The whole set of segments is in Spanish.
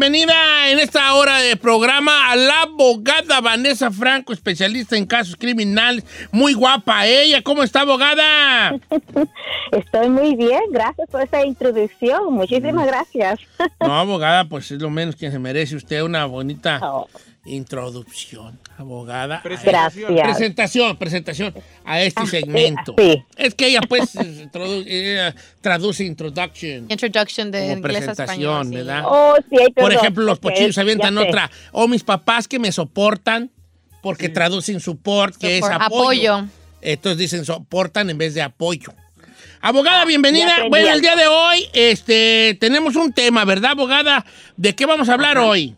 bienvenida en esta hora de programa a la abogada Vanessa Franco, especialista en casos criminales. Muy guapa ella. ¿Cómo está, abogada? Estoy muy bien, gracias por esa introducción. Muchísimas Mm. gracias. No, abogada, pues es lo menos que se merece usted una bonita Oh, introducción, abogada. gracias. Presentación, presentación a este segmento. sí. Es que ella pues ella traduce introduction Introduction de como inglés a español. presentación, sí. ¿verdad? Oh, sí, ay, Por ejemplo, los pochillos se avientan otra. O mis papás que me soportan porque traducen support, que es apoyo. Apoyo. Entonces dicen soportan en vez de apoyo. Abogada, bienvenida. Bueno, el día de hoy este, tenemos un tema, ¿verdad, abogada? ¿De qué vamos a hablar hoy?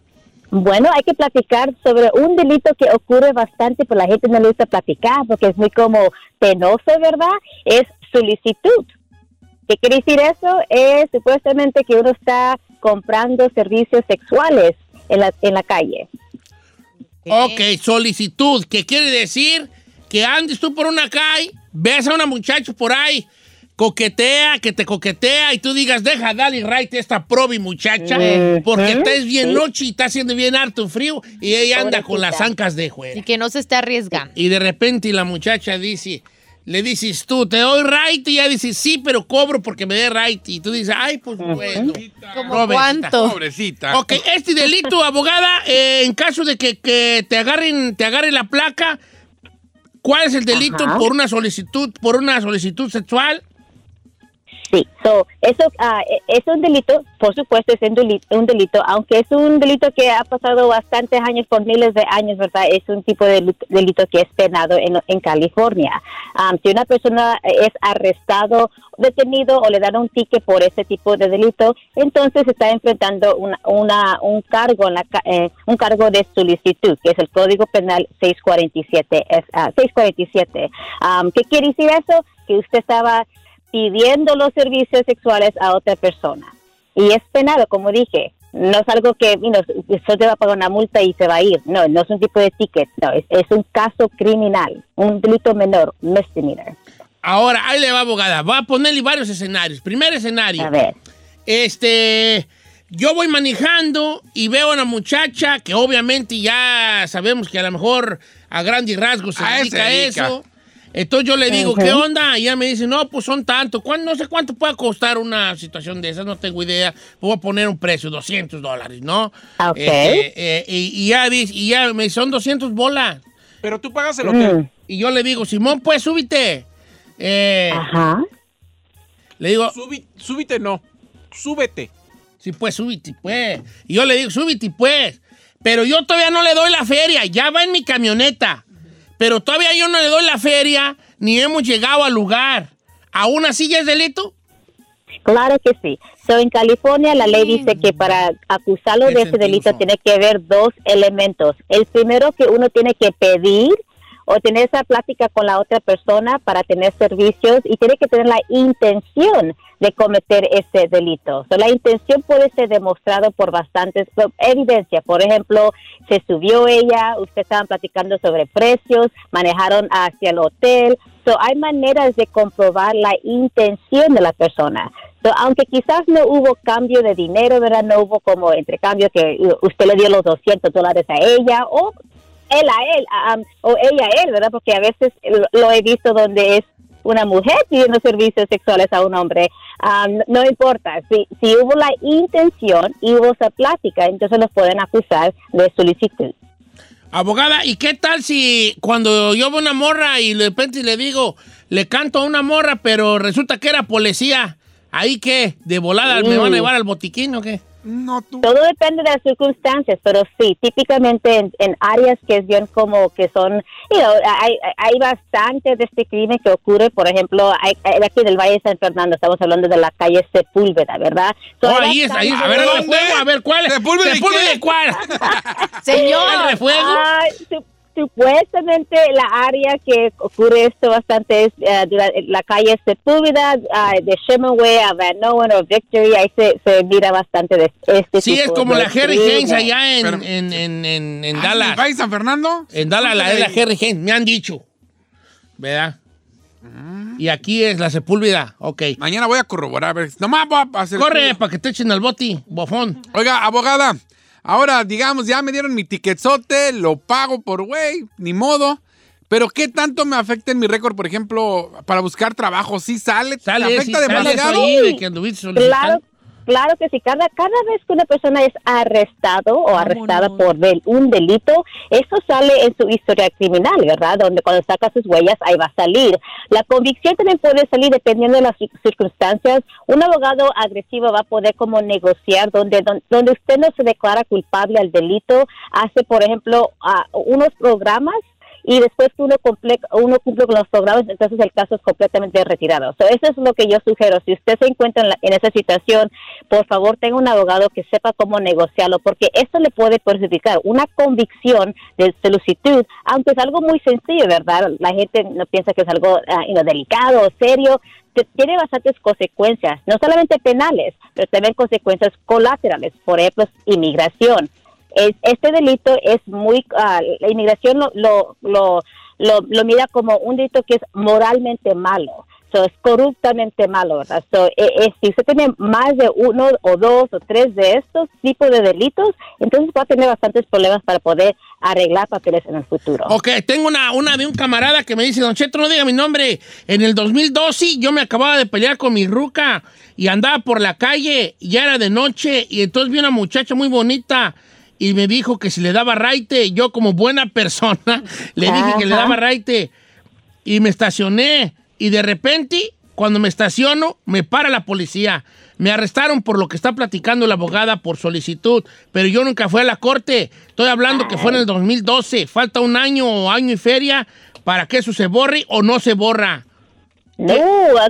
Bueno, hay que platicar sobre un delito que ocurre bastante, pero la gente no le gusta platicar porque es muy como penoso, ¿verdad? Es solicitud. ¿Qué quiere decir eso? Es supuestamente que uno está comprando servicios sexuales en la, en la calle. Ok, solicitud, que quiere decir que andes tú por una calle, ves a una muchacha por ahí, coquetea, que te coquetea y tú digas, deja, dale right esta probi muchacha, porque está es bien noche y está haciendo bien harto frío y ella anda con las ancas de Y fuera. que no se esté arriesgando. Y de repente la muchacha dice, le dices tú, te doy right y ella dice, sí, pero cobro porque me dé right. Y tú dices, ay, pues bueno. ¿Como Pobrecita. cuánto? Pobrecita. Ok, este delito, abogada, eh, en caso de que, que te agarren, te agarre la placa, ¿cuál es el delito Ajá. por una solicitud, por una solicitud sexual? Sí, so, eso e- es un delito, por supuesto es un delito, un delito, aunque es un delito que ha pasado bastantes años, por miles de años, ¿verdad? Es un tipo de delito que es penado en, California. Am, si una persona es arrestado, detenido o le dan un ticket por ese tipo de delito, entonces está enfrentando una, una- un cargo en la eh, un cargo de solicitud, que es el Código Penal 647. Es, ah, 647. Am, ¿Qué quiere decir eso? Que usted estaba pidiendo los servicios sexuales a otra persona. Y es penado, como dije. No es algo que, you know, solo te va a pagar una multa y se va a ir. No, no es un tipo de ticket. No, es, es un caso criminal, un delito menor, misdemeanor. Ahora, ahí le va, abogada. Va a ponerle varios escenarios. Primer escenario. A ver. Este, yo voy manejando y veo a una muchacha que obviamente ya sabemos que a lo mejor a grandes rasgos se A eso dedica a se dedica. eso. Entonces yo le digo. ¿qué onda? Y ella me dice, no, pues son tanto. ¿Cuán- No sé cuánto puede costar una situación de esas, no tengo idea. Voy a poner un precio, 200 dólares, ¿no? Ok. Este, eh, y, y ya dice, y ya me dice, son 200 bolas. Pero tú pagas el hotel. Mm, Y yo le digo, Simón, pues súbite. Eh, Ajá. le digo, Subi- súbite no. Súbete. Sí, pues, súbite, pues. Y yo le digo, súbite, pues. Pero yo todavía no le doy la feria, ya va en mi camioneta. Pero todavía yo no le doy la feria, ni hemos llegado al lugar. ¿Aún así ya es delito? Claro que sí. So, en California la ley dice que para acusarlo de ese delito tiene que haber dos elementos. El primero que uno tiene que pedir o tener esa plática con la otra persona para tener servicios y tiene que tener la intención de cometer ese delito. So, la intención puede ser demostrado por bastantes por evidencia. Por ejemplo, se subió ella, ustedes estaban platicando sobre precios, manejaron hacia el hotel. So, hay maneras de comprobar la intención de la persona. So, aunque quizás no hubo cambio de dinero, ¿verdad? No hubo como intercambio que usted le dio los 200 dólares a ella o él a él, um, o ella a él, ¿verdad? Porque a veces lo, lo he visto donde es una mujer pidiendo servicios sexuales a un hombre. Um, no importa, si, si hubo la intención y hubo esa plática, entonces los pueden acusar de solicitud. Abogada, ¿y qué tal si cuando yo veo una morra y de repente le digo, le canto a una morra, pero resulta que era policía? ¿Ahí qué? ¿De volada me van a llevar al botiquín o qué? No, tú. Todo depende de las circunstancias, pero sí, típicamente en, en áreas que es bien como que son, you know, hay, hay bastante de este crimen que ocurre, por ejemplo, hay, hay aquí en el Valle de San Fernando, estamos hablando de la calle Sepúlveda, ¿verdad? So, Oh, ahí es, ahí es. A ver, ¿dónde? refuego, a ver, ¿cuál es? ¿Sepúlveda y ¿Sepúlveda cuál? Señor. ¿El refuego? Su- supuestamente la área que ocurre esto bastante es eh, dura- la calle Sepúlveda, ah, de Shemenway a Van Nowen o Victory, ahí se, se mira bastante de este Sí, es como de la Harry. Haynes allá en, Pero- en, en, en, en Ah, Dallas. ¿Va en San Fernando? En Dallas la es la Harry Haynes, me han dicho. ¿Verdad? Y aquí es la Sepúlveda. Ok. Mañana voy a corroborar. A ver, nomás voy a hacer. Corre para que te echen al boti, bofón. Oiga, abogada, Ahora, digamos, ya me dieron mi tiquetzote, lo pago por güey, ni modo. Pero ¿qué tanto me afecta en mi récord, por ejemplo, para buscar trabajo? ¿Sí sale? ¿Te Sale, afecta sí, sale eso demasiado? ahí de que. Claro, claro que sí. Cada, cada vez que una persona es arrestado o arrestada por del- un delito, eso sale en su historia criminal, ¿verdad? Donde cuando saca sus huellas, ahí va a salir. La convicción también puede salir dependiendo de las cir- circunstancias. Un abogado agresivo va a poder como negociar donde, don- donde usted no se declara culpable al delito, hace, por ejemplo, ah, unos programas y después uno cumple, uno cumple con los programas, entonces el caso es completamente retirado. So, eso es lo que yo sugiero. Si usted se encuentra en, la- en esa situación, por favor tenga un abogado que sepa cómo negociarlo, porque esto le puede perjudicar. Una convicción de solicitud, aunque es algo muy sencillo, ¿verdad? La gente no piensa que es algo ah, delicado o serio, tiene bastantes consecuencias, no solamente penales, pero también consecuencias colaterales, por ejemplo, inmigración es, este delito es muy, ah, la inmigración lo, lo, lo, lo, mira como un delito que es moralmente malo. So, es corruptamente malo, ¿verdad? So, eh, eh, si usted tiene más de uno o dos o tres de estos tipos de delitos, entonces va a tener bastantes problemas para poder arreglar papeles en el futuro. Ok, tengo una, una de un camarada que me dice, Don Cheto, no diga mi nombre. En el 2012 yo me acababa de pelear con mi ruca y andaba por la calle, ya era de noche, y entonces vi una muchacha muy bonita y me dijo que si le daba raite, yo como buena persona le dije que le daba raite y me estacioné y de repente cuando me estaciono me para la policía. Me arrestaron por lo que está platicando la abogada por solicitud, pero yo nunca fui a la corte. Estoy hablando que fue en el 2012. Falta un año o año y feria para que eso se borre o no se borra. No,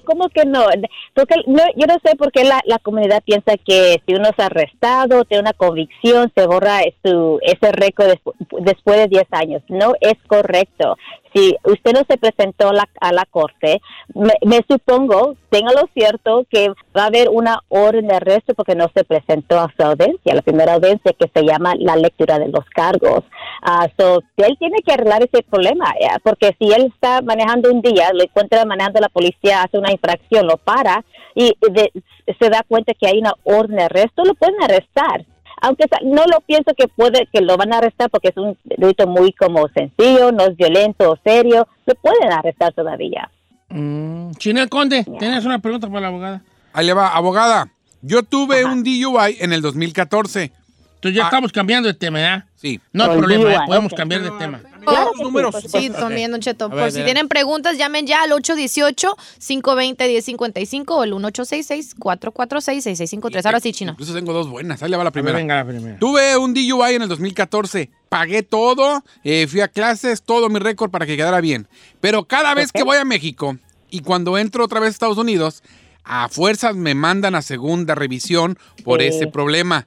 ¿cómo que no? Porque no, yo no sé por qué la, la comunidad piensa que si uno es arrestado, tiene una convicción, se borra su, ese récord despu- después de 10 años. No es correcto. Si usted no se presentó a la, a la corte, me, me supongo, téngalo cierto, que va a haber una orden de arresto porque no se presentó a su audiencia, la primera audiencia que se llama la lectura de los cargos. Ah, so, él tiene que arreglar ese problema, eh, porque si él está manejando un día, lo encuentra manejando la policía, hace una infracción, lo para y de- se da cuenta que hay una orden de arresto, lo pueden arrestar. Aunque no lo pienso que puede que lo van a arrestar porque es un delito muy como sencillo, no es violento o serio, lo pueden arrestar todavía. Mm, Chinel Conde, ¿tienes una pregunta para la abogada? Ahí le va, abogada. Yo tuve un DUI en el 2014. Entonces ya Ah. estamos cambiando de tema, ¿ya? Sí. No hay problema, DUI, ¿eh? podemos cambiar de tema. Claro los que sí, números. Sí, también, Don Cheto. A Por ver, si tienen preguntas, llamen ya al 818-520-1055 o el 1866-446-6653. Ahora sí, Chino. Incluso tengo dos buenas. Ahí le va la primera. venga la primera. Tuve un DUI en el 2014. Pagué todo, eh, fui a clases, todo mi récord para que quedara bien. Pero cada vez que voy a México y cuando entro otra vez a Estados Unidos, a fuerzas me mandan a segunda revisión por Sí. ese problema.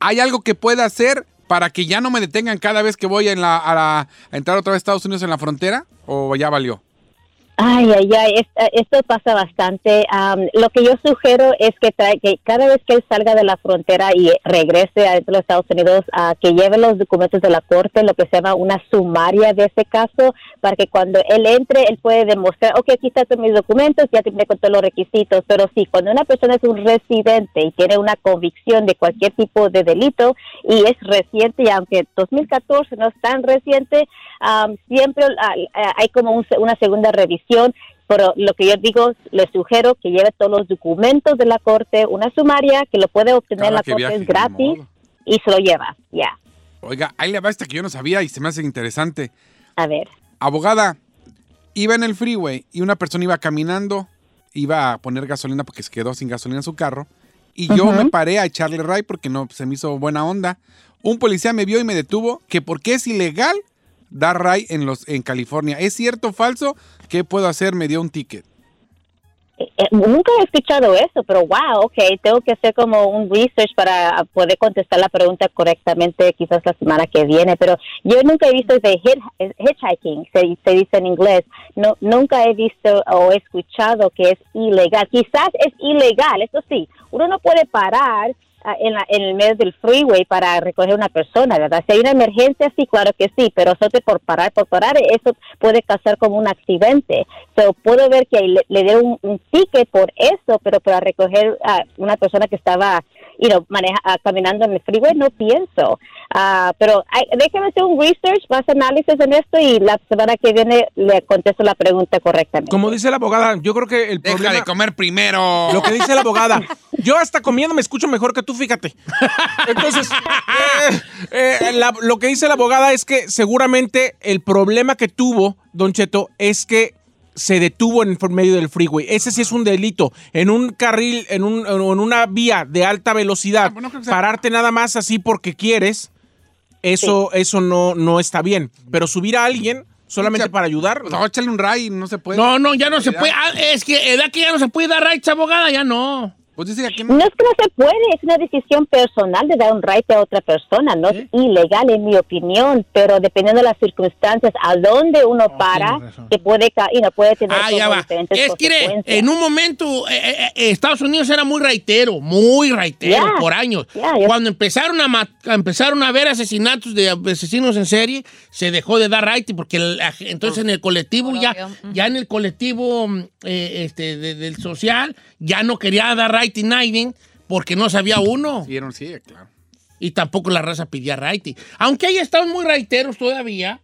¿Hay algo que pueda hacer para que ya no me detengan cada vez que voy en la- a, la- a entrar otra vez a Estados Unidos en la frontera? ¿O ya valió? Ay, ay, ay, eh, esto pasa bastante. Am, lo que yo sugiero es que, trae- que cada vez que él salga de la frontera y regrese a los Estados Unidos, a que lleve los documentos de la corte, lo que se llama una sumaria de ese caso, para que cuando él entre, él puede demostrar, ok, aquí están mis documentos, ya tiene con todos los requisitos. Pero sí, cuando una persona es un residente y tiene una convicción de cualquier tipo de delito y es reciente, y aunque 2014 no es tan reciente, am, siempre hay como un una segunda revisión, pero lo que yo digo, le sugiero que lleve todos los documentos de la corte, una sumaria que lo puede obtener en la corte, viaje, es gratis y se lo lleva, ya. Oiga, ahí le va esta que yo no sabía y se me hace interesante. A ver. Abogada, iba en el freeway y una persona iba caminando, iba a poner gasolina porque se quedó sin gasolina en su carro. Y yo me paré a echarle ray porque no se me hizo buena onda. Un policía me vio y me detuvo que porque es ilegal dar ray en los en California. ¿Es cierto o falso? ¿Qué puedo hacer? Me dio un ticket. Eh, eh, nunca he escuchado eso, pero wow, ok, tengo que hacer como un research para poder contestar la pregunta correctamente quizás la semana que viene, pero yo nunca he visto de eh, hitchhiking, se, se dice en inglés, no, nunca he visto o escuchado que es ilegal, quizás es ilegal, eso sí, uno no puede parar en, la- en el medio del freeway para recoger una persona, ¿verdad? Si hay una emergencia, sí, claro que sí, pero solo por parar, por parar, eso puede causar como un accidente. So, puedo ver que le, le dio un, un ticket por eso, pero para recoger a una persona que estaba you know, maneja, ah, caminando en el freeway, no pienso. Ah, pero déjeme hacer un research, más análisis en esto y la semana que viene le contesto la pregunta correctamente. Como dice la abogada, yo creo que el Deja problema... de comer primero. Lo que dice la abogada. Yo hasta comiendo me escucho mejor que tú, fíjate. Entonces, eh, eh, la- lo que dice la abogada es que seguramente el problema que tuvo Don Cheto es que se detuvo en el medio del freeway. Ese sí es un delito. En un carril, en, un, en una vía de alta velocidad, Ah, sea- pararte nada más así porque quieres, eso, eso no, no está bien. Pero subir a alguien solamente O sea, para ayudar... No, échale un ray, no se puede. No, no, ya no se puede. Ah, es que edad que ya no se puede dar rights, abogada, ya no. Pues dice que aquí no. No es que no se puede, es una decisión personal de dar un right a otra persona, no es ilegal en mi opinión, pero dependiendo de las circunstancias, a dónde uno para, tienes razón. que puede, ca- y no puede tener Ah, ya va. diferentes Es que en un momento eh, eh, eh, Estados Unidos era muy raitero, muy raitero por años. yo- Cuando empezaron a, a empezaron a ver asesinatos de asesinos en serie, se dejó de dar right porque la ge- entonces en el colectivo Por ya, obvio. Ya en el colectivo este de- del social ya no quería dar right y nadie porque no sabía uno. Vieron, sí, claro. Y tampoco la raza pedía raite. Aunque hay estados muy raiteros todavía,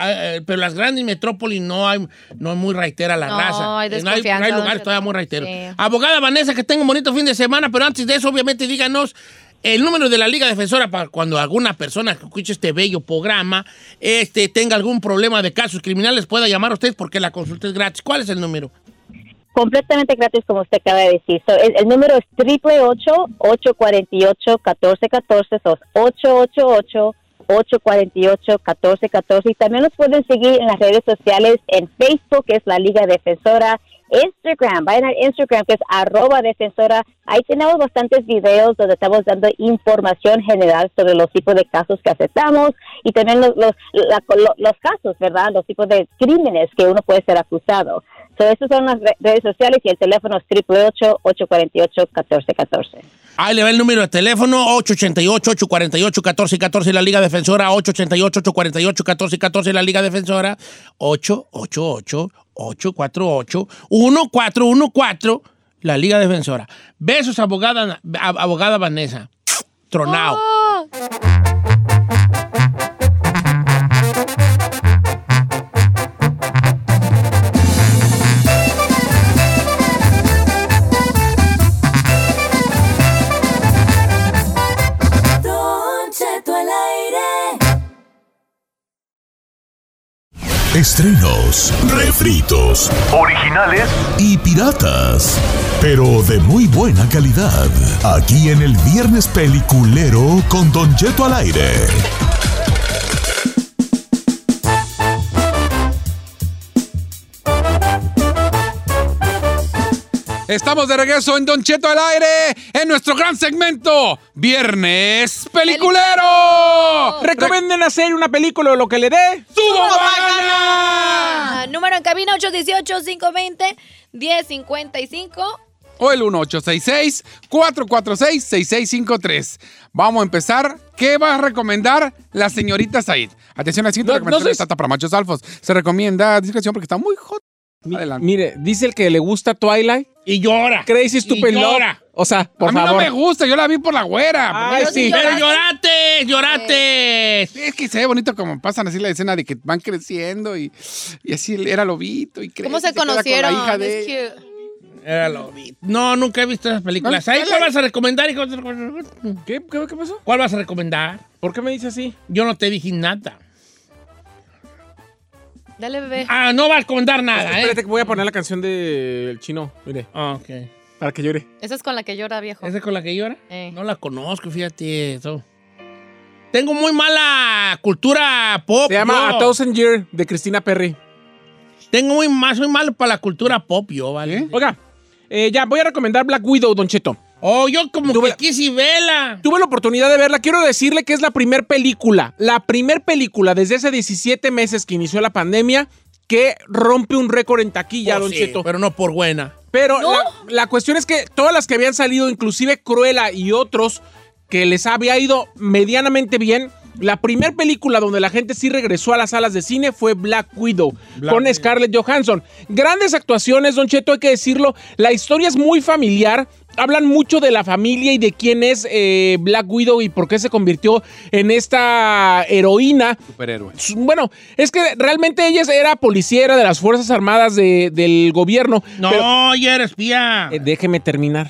eh, pero las grandes metrópolis no hay, no es muy raitera la No, raza. hay no hay, lugares todavía muy raiteros. Sí. Abogada Vanessa, que tenga un bonito fin de semana, pero antes de eso, obviamente, díganos el número de la Liga Defensora para cuando alguna persona que escuche este bello programa este, tenga algún problema de casos criminales pueda llamar a ustedes porque la consulta es gratis. ¿Cuál es el número? Completamente gratis, como usted acaba de decir. So, el, número es triple ocho ocho cuarenta y también nos pueden seguir en las redes sociales en Facebook que es la Liga Defensora, Instagram, vayan a Instagram que es arroba defensora, ahí tenemos bastantes videos donde estamos dando información general sobre los tipos de casos que aceptamos y también los, los, la- lo- los casos, ¿verdad? Los tipos de crímenes que uno puede ser acusado. So, esas son las re- redes sociales y el teléfono es 888-848-1414. Ahí le va el número de teléfono, 888-848-1414, la Liga Defensora, 888-848-1414, la Liga Defensora, 888-848-1414, la Liga Defensora. Besos, abogada, ab- abogada Vanessa. Tronao. Oh. Refritos Originales y piratas, pero de muy buena calidad. Aquí en el Viernes Peliculero con Don Cheto al aire. Estamos de regreso en Don Cheto al aire en nuestro gran segmento Viernes Peliculero. Recomienden hacer una película o lo que le dé. ¡Subo Ah, número en cabina 818-520-1055. O el 1866-446-6653. Vamos a empezar. ¿Qué va a recomendar la señorita Said? Atención, la siguiente No, recomendación no sé está para machos alfos. Se recomienda discreción porque está muy hot. Adelante. Mire, dice el que le gusta Twilight. Y llora. Crazy Y Stupid Love. llora. O sea, por a mí favor. no me gusta, yo la vi por la güera. Ay, Pero sí. llorate, llorate. Es que se ve bonito como pasan así la escena de que van creciendo y, y así era lobito y crece, ¿Cómo se queda con la conocieron? hija de-. Era lo vi. No, nunca he visto esas películas. ¿Ahí cuál vas a recomendar? ¿Qué, qué, qué pasó? ¿Cuál vas a recomendar? ¿Por qué me dice así? Yo no te dije nada. Dale, bebé. Ah, no vas a recomendar nada, ¿eh? Espérate que voy a poner la canción del chino. Mire, Ah, ok. para que llore. Esa es con la que llora, viejo. ¿Esa es con la que llora? Eh. No la conozco, fíjate. Eso. Tengo muy mala cultura pop. Se llama yo. A Thousand Year de Cristina Perry. Tengo muy más, muy malo para la cultura pop, yo, ¿vale? Oiga, eh, ya voy a recomendar Black Widow, Don Cheto. Oh, yo como Tuve- que quise verla. Tuve la oportunidad de verla. Quiero decirle que es la primer película, la primer película desde hace 17 meses que inició la pandemia que rompe un récord en taquilla, Oh, Don sí, Cheto. Pero no por buena. Pero la, la cuestión es que todas las que habían salido, inclusive Cruella y otros, que les había ido medianamente bien, La primera película donde la gente sí regresó a las salas de cine fue Black Widow, con Scarlett Johansson. Grandes actuaciones, Don Cheto, hay que decirlo. La historia es muy familiar. Hablan mucho de la familia y de quién es eh, Black Widow y por qué se convirtió en esta heroína. Superhéroe. Su- Bueno, es que realmente ella era policía, era de las Fuerzas Armadas de- del gobierno. No, pero- eres espía. eh, déjeme terminar.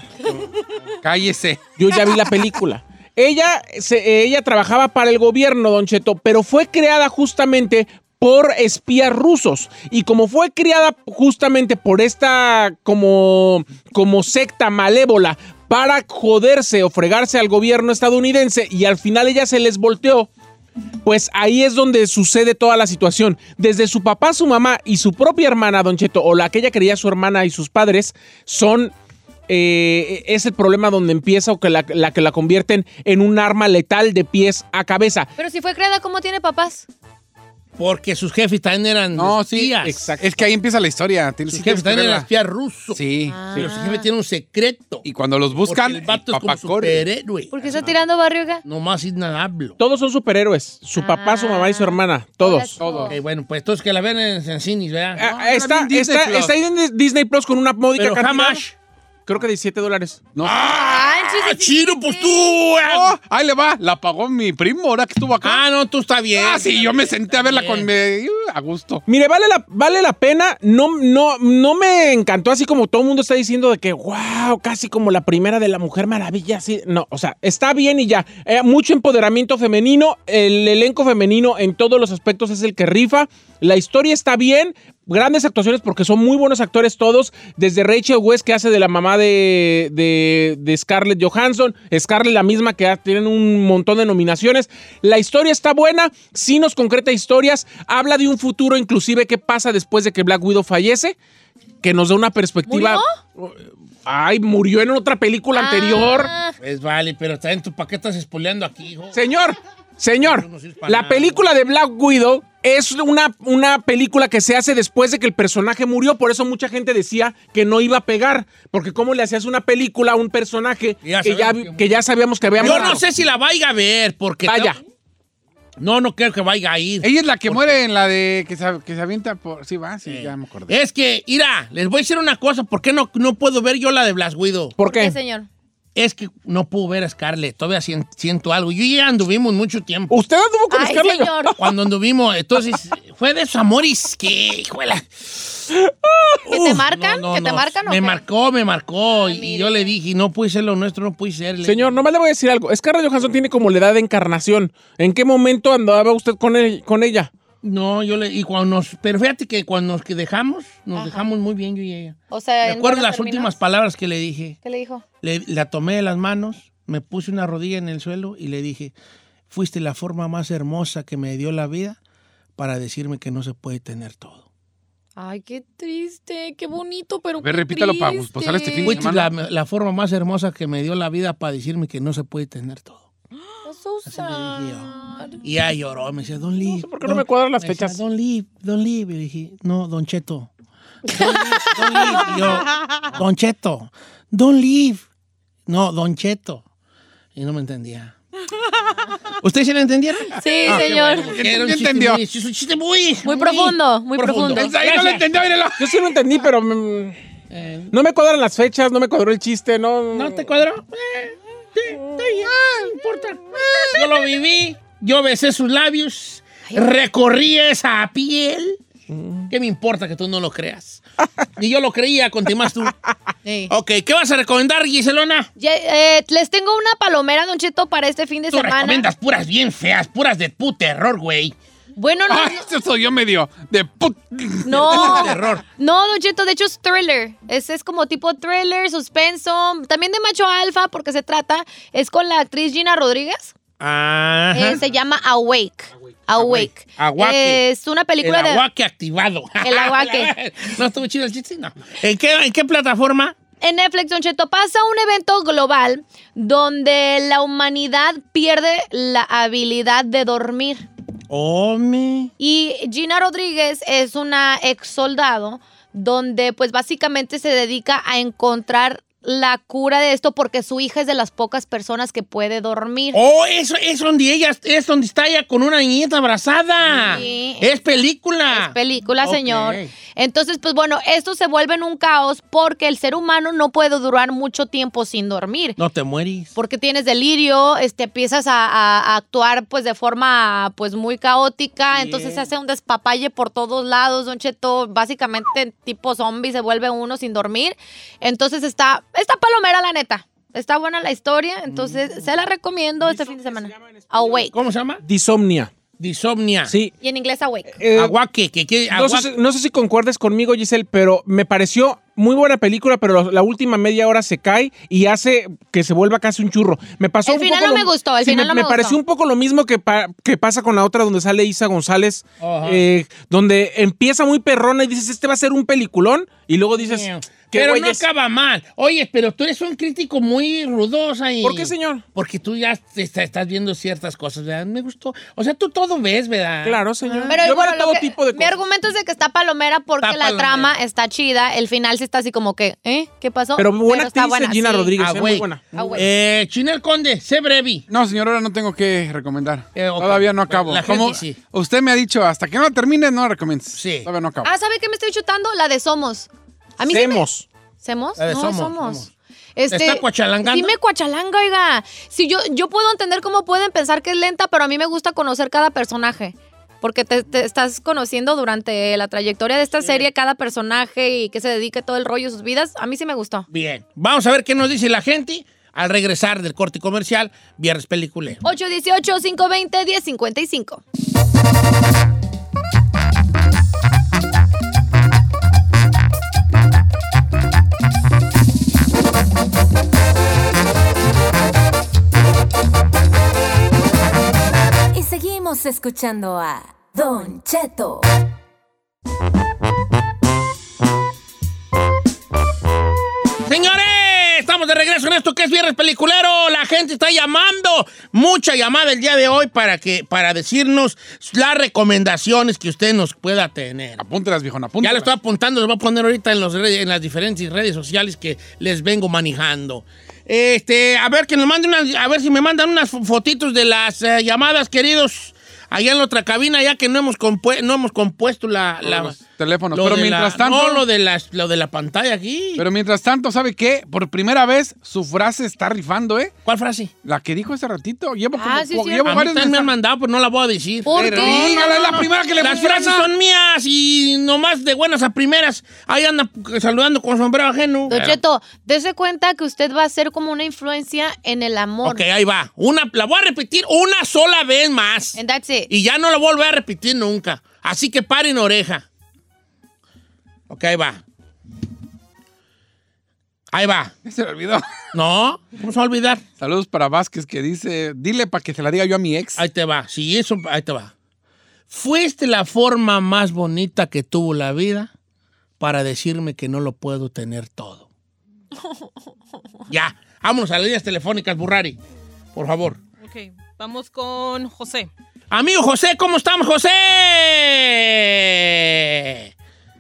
Cállese. Yo ya vi la película. Ella, se- ella trabajaba para el gobierno, Don Cheto, pero fue creada justamente por espías rusos. Y como fue criada justamente por esta como, como secta malévola para joderse o fregarse al gobierno estadounidense y al final ella se les volteó, pues ahí es donde sucede toda la situación. Desde su papá, su mamá y su propia hermana, Don Cheto, o la que ella creía su hermana y sus padres, son. Eh, es el problema donde empieza o que la, la que la convierten en un arma letal de pies a cabeza. Pero si fue creada, ¿cómo tiene papás? Porque sus jefes también eran No, sí. Exacto. Es que ahí empieza la historia. Tienes, Sus sí jefes también eran espías rusos. Sí. Pero su jefe tiene un secreto. Y cuando los buscan, Porque el vato es papá como corre. superhéroe. ¿Por qué está tirando barrio acá? Nomás sin nada hablo. Todos son superhéroes. Su papá, su mamá y su hermana. Todos. Hola, Ok, bueno, pues entonces que la ven en, en cines, ¿verdad? Ah, está, está, está ahí en Disney Plus con una módica Pero cantidad. jamás. Creo que 17 dólares. No. ¡Ah, chino, pues tú! Oh, ahí le va. La pagó mi primo ahora que estuvo acá. Ah, no, tú está bien. Ah, sí, yo me senté a verla Bien. con me- uh, a gusto. Mire, vale la, vale la pena. No, no, no me encantó así como todo el mundo está diciendo de que, wow, casi como la primera de la Mujer Maravilla. Así. No, o sea, está bien y ya. Eh, mucho empoderamiento femenino. El elenco femenino en todos los aspectos es el que rifa. La historia está bien. Grandes actuaciones porque son muy buenos actores todos. Desde Rachel West, que hace de la mamá de, de, de Scarlett Johansson. Scarlett, la misma que tienen un montón de nominaciones. La historia está buena. Sí nos concreta historias. Habla de un futuro, inclusive, qué pasa después de que Black Widow fallece. Que nos da una perspectiva. Ay, murió en otra película anterior. Ah, Pues vale, pero también tú, ¿para qué estás spoileando aquí, hijo? Señor, señor, no la nada. película de Black Widow es una, una película que se hace después de que el personaje murió. Por eso mucha gente decía que no iba a pegar. Porque cómo le hacías una película a un personaje Ya que, ya, que- que ya sabíamos que había Yo muerto? no sé si la vaya a ver, porque... Vaya. No, no creo que vaya a ir. Ella es la que muere en la de que se, que se avienta por. Sí, va, sí, ya me acordé. Es que, mira, les voy a decir una cosa. ¿Por qué no, no puedo ver yo la de Blas Widow? ¿Por ¿Qué, qué? señor? Es que no puedo ver a Scarlett. Todavía sien- siento algo. Yo y ella anduvimos mucho tiempo. ¿Usted anduvo con Ay, Scarlett? señor. Cuando anduvimos, entonces, fue de esos amores que, hijuela. ¿Que te marcan? no, no, ¿Que te no. marcan o Me qué? marcó, me marcó. Ay, y mire. yo le dije, no puede ser lo nuestro, no puede ser. Señor, nomás le voy a decir algo. Scarlett Johansson tiene como la edad de encarnación. ¿En qué momento andaba usted con, él- con ella? No, yo le. Y cuando nos. Pero fíjate que cuando nos que dejamos, nos dejamos muy bien yo y ella. O sea, Me ¿en acuerdo buenos las últimas palabras que le dije. ¿Qué le dijo? Le- la tomé de las manos, me puse una rodilla en el suelo y le dije, fuiste la forma más hermosa que me dio la vida para decirme que no se puede tener todo. Ay, qué triste, qué bonito, pero ver, qué repítalo para posar este fin de Fuiste la, semana. la forma más hermosa que me dio la vida para decirme que no se puede tener todo. So sad. Y ya lloró, me decía, don't leave. sé por qué no me cuadran las me decía, fechas. Don't leave, don't leave. Y dije, no, Don Cheto. Don't leave, don't leave. Y yo, Don Cheto, don't leave. No, Don Cheto. Y no me entendía. ¿Ustedes sí lo entendieron? Sí, Ah, qué señor. bueno, entendió. muy- Es un chiste muy... Muy profundo, muy profundo. Esa ahí no lo entendió, mírelo. Yo sí lo entendí, pero mm, Eh, no me cuadran las fechas, no me cuadró el chiste, no. ¿No te cuadró? Eh, no importa. Yo lo viví, yo besé sus labios, recorrí esa piel. ¿Qué me importa que tú no lo creas? Y yo lo creía, más tú. Sí. Ok, ¿qué vas a recomendar, Giselona? Eh, les tengo una palomera, Don Cheto, para este fin de Tú semana. recomiendas puras bien feas, puras de puto terror, güey. Bueno, no, Ay, eso soy yo medio de put. no. terror. No, Don Cheto, de hecho es thriller. Ese es como tipo thriller, suspenso. También de macho alfa, porque se trata. Es con la actriz Gina Rodríguez. Eh, se llama Awake. Awake. Aguaque. Es una El película de. aguaque activado. El aguaque. ¿No estuvo chido el chiste? No. ¿En qué, en qué plataforma? En Netflix, Don Cheto, pasa un evento global donde la humanidad pierde la habilidad de dormir. Y Gina Rodríguez es una ex soldado donde pues básicamente se dedica a encontrar la cura de esto porque su hija es de las pocas personas que puede dormir. Oh, eso es donde ella, es donde está ella con una niñita abrazada. Sí. Es película. Es película, señor. Entonces, pues bueno, esto se vuelve en un caos porque el ser humano no puede durar mucho tiempo sin dormir. No te mueres. Porque tienes delirio, este, empiezas a, a- a actuar pues de forma pues muy caótica, entonces se hace un despapalle por todos lados, Don Cheto, básicamente tipo zombie se vuelve uno sin dormir. Entonces está, está palomera la neta. Está buena la historia, entonces se la recomiendo este fin de semana. Awake. ¿Cómo se llama? Disomnia. Disomnia. Sí. Y en inglés awake. Eh, Aguaque, que, que no, sé, si- no sé si concuerdes conmigo, Giselle, pero me pareció muy buena película, pero la última media hora se cae y hace que se vuelva casi un churro. Me pasó El un final poco no lo- me gustó, el sí, final me, no me me pareció gustó. un poco lo mismo que, pa- que pasa con la otra donde sale Isa González, Ajá. eh, donde empieza muy perrona y dices, este va a ser un peliculón, y luego dices, ¿qué Pero no acaba mal. Oye, pero tú eres un crítico muy rudosa y... ¿Por qué, señor? Porque tú ya te está- estás viendo ciertas cosas, ¿verdad? Me gustó. O sea, tú todo ves, ¿verdad? Claro, señor. Pero Yo bueno, veo todo que- tipo de mi cosas. argumento es de que está palomera porque Está la palomera. trama está chida, el final sí está así como que, ¿eh? ¿Qué pasó? Pero buena está actriz Gina sí. Rodríguez, Ah, eh, güey. muy buena. Ah, güey. Eh, Chinel Conde, sé breve. No, señor, ahora no tengo que recomendar. Eh. Todavía no acabo. La gente Como sí. usted me ha dicho, hasta que no termine, no recomiendes. Sí. Todavía no acabo. Ah, ¿sabe qué me estoy chutando? La de Somos. A mí sí me- Semos. ¿Semos? De no, Somos, somos. Somos. Este, ¿Te está cuachalangando? Sí me cuachalanga, oiga. Sí, yo, yo puedo entender cómo pueden pensar que es lenta, pero a mí me gusta conocer cada personaje. Porque te, te estás conociendo durante la trayectoria de esta serie cada personaje y que se dedique todo el rollo de sus vidas. A mí sí me gustó. Bien. Vamos a ver qué nos dice la gente al regresar del corte comercial, Viernes Peliculero. 818-520-1055. Seguimos escuchando a Don Cheto. Señores, estamos de regreso en esto que es Viernes Peliculero. La gente está llamando. Mucha llamada el día de hoy para, que, para decirnos las recomendaciones que usted nos pueda tener. Apúntelas, viejón, Ya apúntelas. lo estoy apuntando, lo voy a poner ahorita en, los en las diferentes redes sociales que les vengo manejando. Este, a ver que nos manden unas, a ver si me mandan unas fo- fotitos de las eh, llamadas, queridos. Allá en la otra cabina, ya que no hemos, compue- no hemos compuesto la, la- teléfonos. lo Pero de mientras la- tanto. No, lo de, las, lo de la pantalla aquí. Pero mientras tanto, ¿sabe qué? Por primera vez su frase está rifando, ¿eh? ¿Cuál frase? La que dijo hace ratito. Llevo, Ah, sí, como- sí. llevo A mí varios también me han mandado, pero no la voy a decir. ¿Por Pero qué? es la primera que le Las frases son mías y nomás de buenas a primeras. Ahí anda saludando con sombrero ajeno. Don Cheto, dése cuenta que usted va a ser como una influencia en el amor. Ok, ahí va. Una, la voy a repetir una sola vez más. And that's it. Y ya no la voy a repetir nunca. Así que paren oreja. Ok, ahí va. Ahí va. Se me olvidó. No, ¿cómo se va a olvidar? Saludos para Vázquez que dice, dile para que se la diga yo a mi ex. Ahí te va. Sí, eso, ahí te va. Fuiste la forma más bonita que tuvo la vida para decirme que no lo puedo tener todo. ya, vámonos a las líneas telefónicas, Burrari. Por favor. Ok, vamos con José. Amigo José, ¿cómo estamos, José?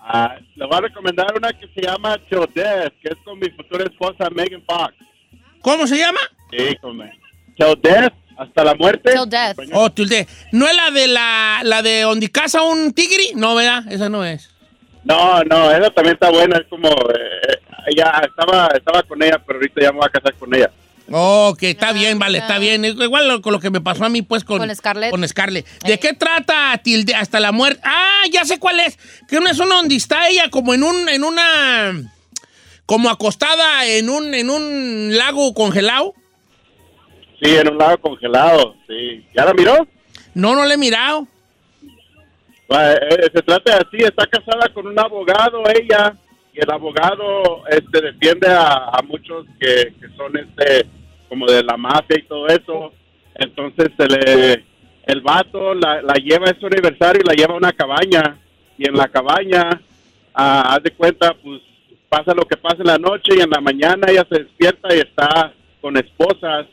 Ah, le voy a recomendar una que se llama Till Death, que es con mi futura esposa Megan Fox. ¿Cómo se llama? Sí, con Till Death, hasta la muerte. Till death. Oh, Tilde. ¿No es la de la, la de donde casa un tigre? No, ¿verdad? Esa no es. No, no, esa también está buena. Es como, eh, ya estaba, estaba con ella, pero ahorita ya me voy a casar con ella. Ok, está bien, vale, está bien. Igual lo- con lo que me pasó a mí, pues, con, Con Scarlett. Con Scarlett. ¿De qué trata Tilde hasta la muerte? Ah, ya sé cuál es. Que una es una donde está ella como en un, en una, como acostada en un, en un lago congelado. Sí, en un lago congelado, sí. ¿Ya la miró? No, no le he mirado. Pues, eh, se trata así, está casada con un abogado ella y el abogado este defiende a, a muchos que, que son este como de la mafia y todo eso. Entonces se le el vato la, la lleva a su aniversario y la lleva a una cabaña y en la cabaña ah, haz de cuenta pues pasa lo que pasa en la noche y en la mañana ella se despierta y está con esposas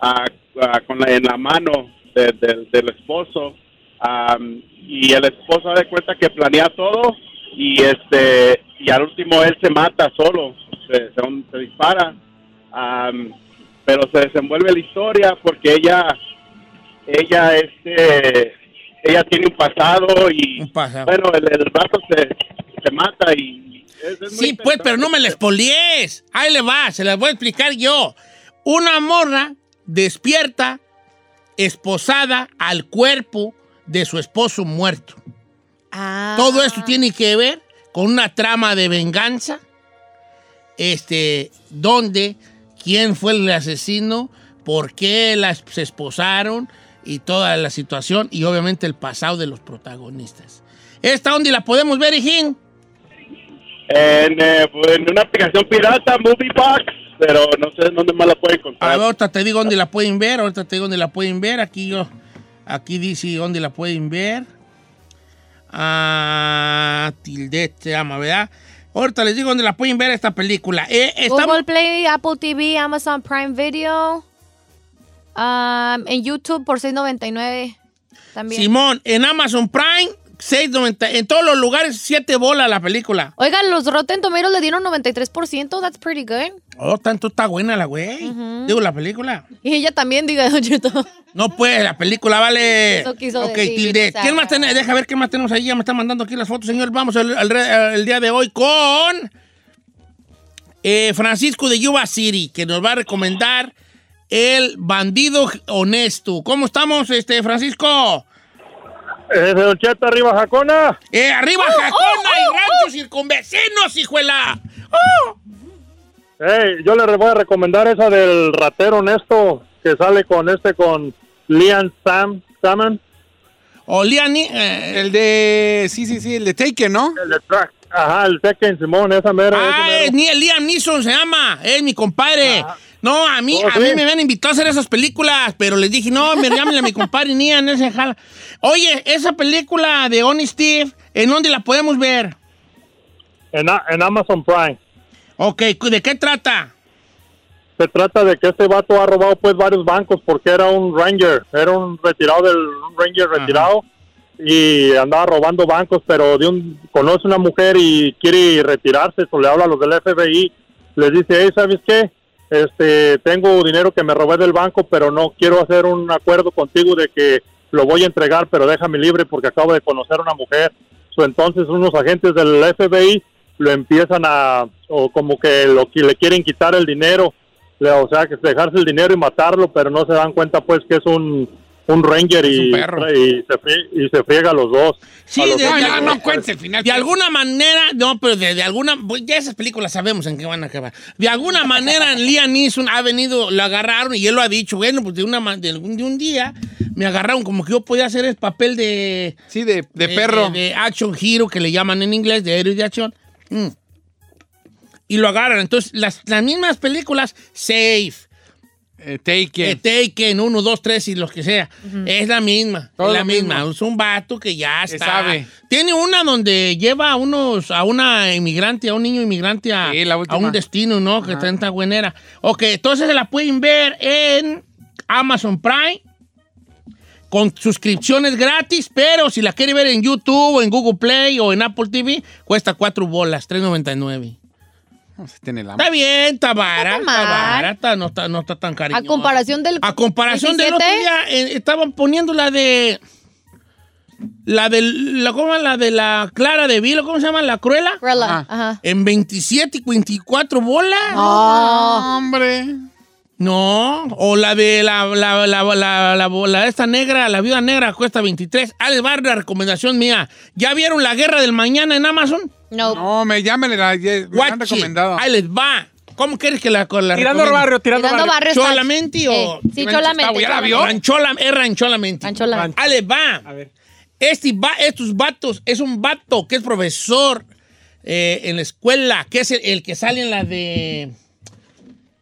ah, ah, con la, en la mano de- de- del esposo Am, y el esposo da de cuenta que planea todo y este y al último él se mata solo se, se- se dispara. Am, pero se desenvuelve la historia porque ella, ella, este, ella tiene un pasado y, Un pasado. bueno, el, el vato se, se mata y... es- es muy Sí, pues, pero no me la expolies. Ahí le va, se las voy a explicar yo. Una morra despierta, esposada al cuerpo de su esposo muerto. Ah. Todo esto tiene que ver con una trama de venganza, este, donde, quién fue el asesino, por qué las se esposaron y toda la situación y obviamente el pasado de los protagonistas. ¿Esta dónde la podemos ver, Hijín? En, eh, pues, en una aplicación pirata, Moviebox, pero no sé dónde más la pueden A encontrar. ver, ahorita te digo dónde la pueden ver, ahorita te digo dónde la pueden ver. Aquí yo, aquí dice dónde la pueden ver. Ah, Tildet se llama, ¿verdad? Ahorita les digo dónde la pueden ver esta película. Eh, estamos- Google Play, Apple TV, Amazon Prime Video. um, en YouTube por $6.99 también. Simón, en Amazon Prime, 6.90. En todos los lugares, 7 bolas la película. Oigan, los Rotten Tomatoes le dieron 93%. That's pretty good. Oh, tanto está buena la güey. Digo, la película. Y ella también, diga, Don Cheto. No, pues, la película vale. Eso quiso ok, decir, Tilde. ¿Quién más tenemos? Deja ver qué más tenemos ahí. Ya me están mandando aquí las fotos, señor. Vamos al, día de hoy con eh, Francisco de Yuba City, que nos va a recomendar El Bandido Honesto. ¿Cómo estamos, este, Francisco? Eh, Don Cheto, arriba Jacona. Eh, arriba Oh, Jacona y ranchos circunvecinos, hijuela. ¡Oh! Hey, yo le voy a recomendar esa del ratero honesto que sale con este, con Liam Sam, Salmon. O Liam, eh, El de. Sí, sí, sí, el de Taken, ¿no? El de Track. Ajá, el Tekken Simón, esa mera. Ah, es ni Liam Neeson se llama, es mi compadre. No, a mí, a mí me habían invitado a hacer esas películas, pero les dije, no, me llámenle a mi compadre Nian, ese jala. Oye, esa película de Honey Steve, ¿en dónde la podemos ver? En, a- en Amazon Prime. Ok, ¿de qué trata? Se trata de que este vato ha robado pues varios bancos porque era un ranger, era un retirado del un ranger retirado y andaba robando bancos, pero de un conoce una mujer y quiere retirarse, so le habla a los del FBI, les dice, hey, ¿sabes qué? Este, tengo dinero que me robé del banco, pero no quiero hacer un acuerdo contigo de que lo voy a entregar, pero déjame libre porque acabo de conocer a una mujer. So, entonces unos agentes del FBI lo empiezan a, o como que lo que le quieren quitar el dinero, o sea, que dejarse el dinero y matarlo, pero no se dan cuenta pues que es un, un ranger un y, perro. y, se, y se friega a los dos. Sí, los de- dos. No, no, no cuentes el final. De alguna manera, no, pero de, de alguna, pues ya esas películas sabemos en qué van a acabar. De alguna manera, Liam Neeson ha venido, lo agarraron y él lo ha dicho, bueno, pues de, una, de, algún- de un día me agarraron como que yo podía hacer el papel de... Sí, de, de perro. De, de action hero, que le llaman en inglés, de héroe de acción. Mm. Y lo agarran. Entonces, las, las mismas películas, Safe, Eh, Taken. eh, Taken, 1, 2, 3 y los que sea, es la misma. Todo es la misma. mismo. Es un vato que ya está. sabe. Tiene una donde lleva a unos, a una inmigrante, a un niño inmigrante a, Sí, la a un destino, ¿no? Que tanta buenera. Ok, entonces se la pueden ver en Amazon Prime con suscripciones gratis, pero si la quiere ver en YouTube o en Google Play o en Apple TV, cuesta 4 bolas, 3.99. Tiene la Está bien, está barata, está barata, no está, no está tan cariñosa. A comparación del. A comparación del 17, otro día, eh, estaban poniendo la de. La de la, ¿cómo, la de la Clara de Vilo, ¿cómo se llama? La Cruela. Cruella, Ajá. Ajá. En 27 y 24 bolas. No. Hombre. No. O la de la, la, la, la, la, la- esta negra, la viuda negra, cuesta 23. Ah, les va la recomendación mía. ¿Ya vieron la guerra del mañana en Amazon? No. No, me llamen, la, me la han recomendado. Ahí les va. ¿Cómo quieres que la, la Tirando recomiende? barrio, tirando, Tirando barrio. ¿Cholamente o...? Eh, sí, cholamente. ¿ya la vio? Ranchola, es rancholamente. Ranchola. Ahí les va. A ver. Este va, estos vatos, es un vato que es profesor eh, en la escuela, que es el, el que sale en la de.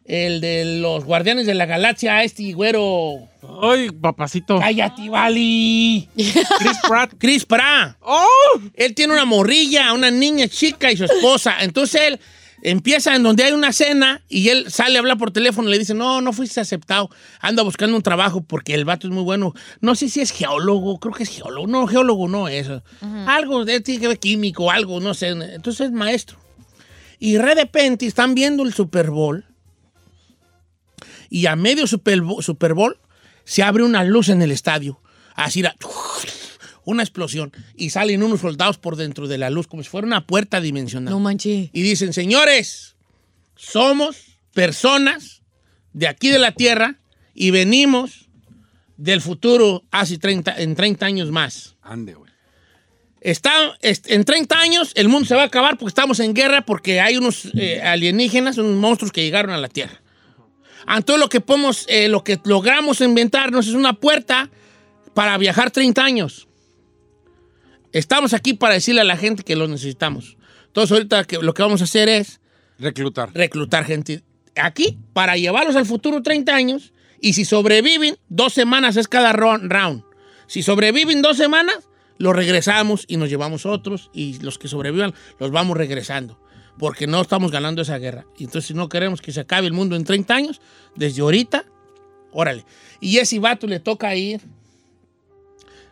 El de los Guardianes de la Galaxia, este güero. Ay, papacito. ¡Cállate, Vali! Chris Pratt. Chris Pratt. ¡Oh! Él tiene una morrilla, una niña chica y su esposa. Entonces él empieza en donde hay una cena y él sale a hablar por teléfono y le dice, no, no fuiste aceptado. Anda buscando un trabajo porque el vato es muy bueno. No sé si es geólogo, creo que es geólogo. No, geólogo no es. Algo de tiene que ver químico, algo, no sé. Entonces es maestro. Y de repente están viendo el Super Bowl y a medio Super Bowl, Super Bowl se abre una luz en el estadio. Así una explosión y salen unos soldados por dentro de la luz como si fuera una puerta dimensional. No manches. Y dicen, señores, somos personas de aquí de la Tierra y venimos del futuro hace 30, en 30 años más. Ande, güey. Está, est- en 30 años el mundo se va a acabar porque estamos en guerra porque hay unos eh, alienígenas, unos monstruos que llegaron a la Tierra. Entonces lo que podemos, eh, lo que logramos inventarnos es una puerta para viajar 30 años. Estamos aquí para decirle a la gente que lo necesitamos. Entonces ahorita que, lo que vamos a hacer es Reclutar. reclutar gente aquí para llevarlos al futuro 30 años y si sobreviven, dos semanas es cada ro- round. Si sobreviven dos semanas, los regresamos y nos llevamos otros y los que sobrevivan los vamos regresando. Porque no estamos ganando esa guerra. Y entonces si no queremos que se acabe el mundo en 30 años, desde ahorita, órale. Y ese vato le toca ir.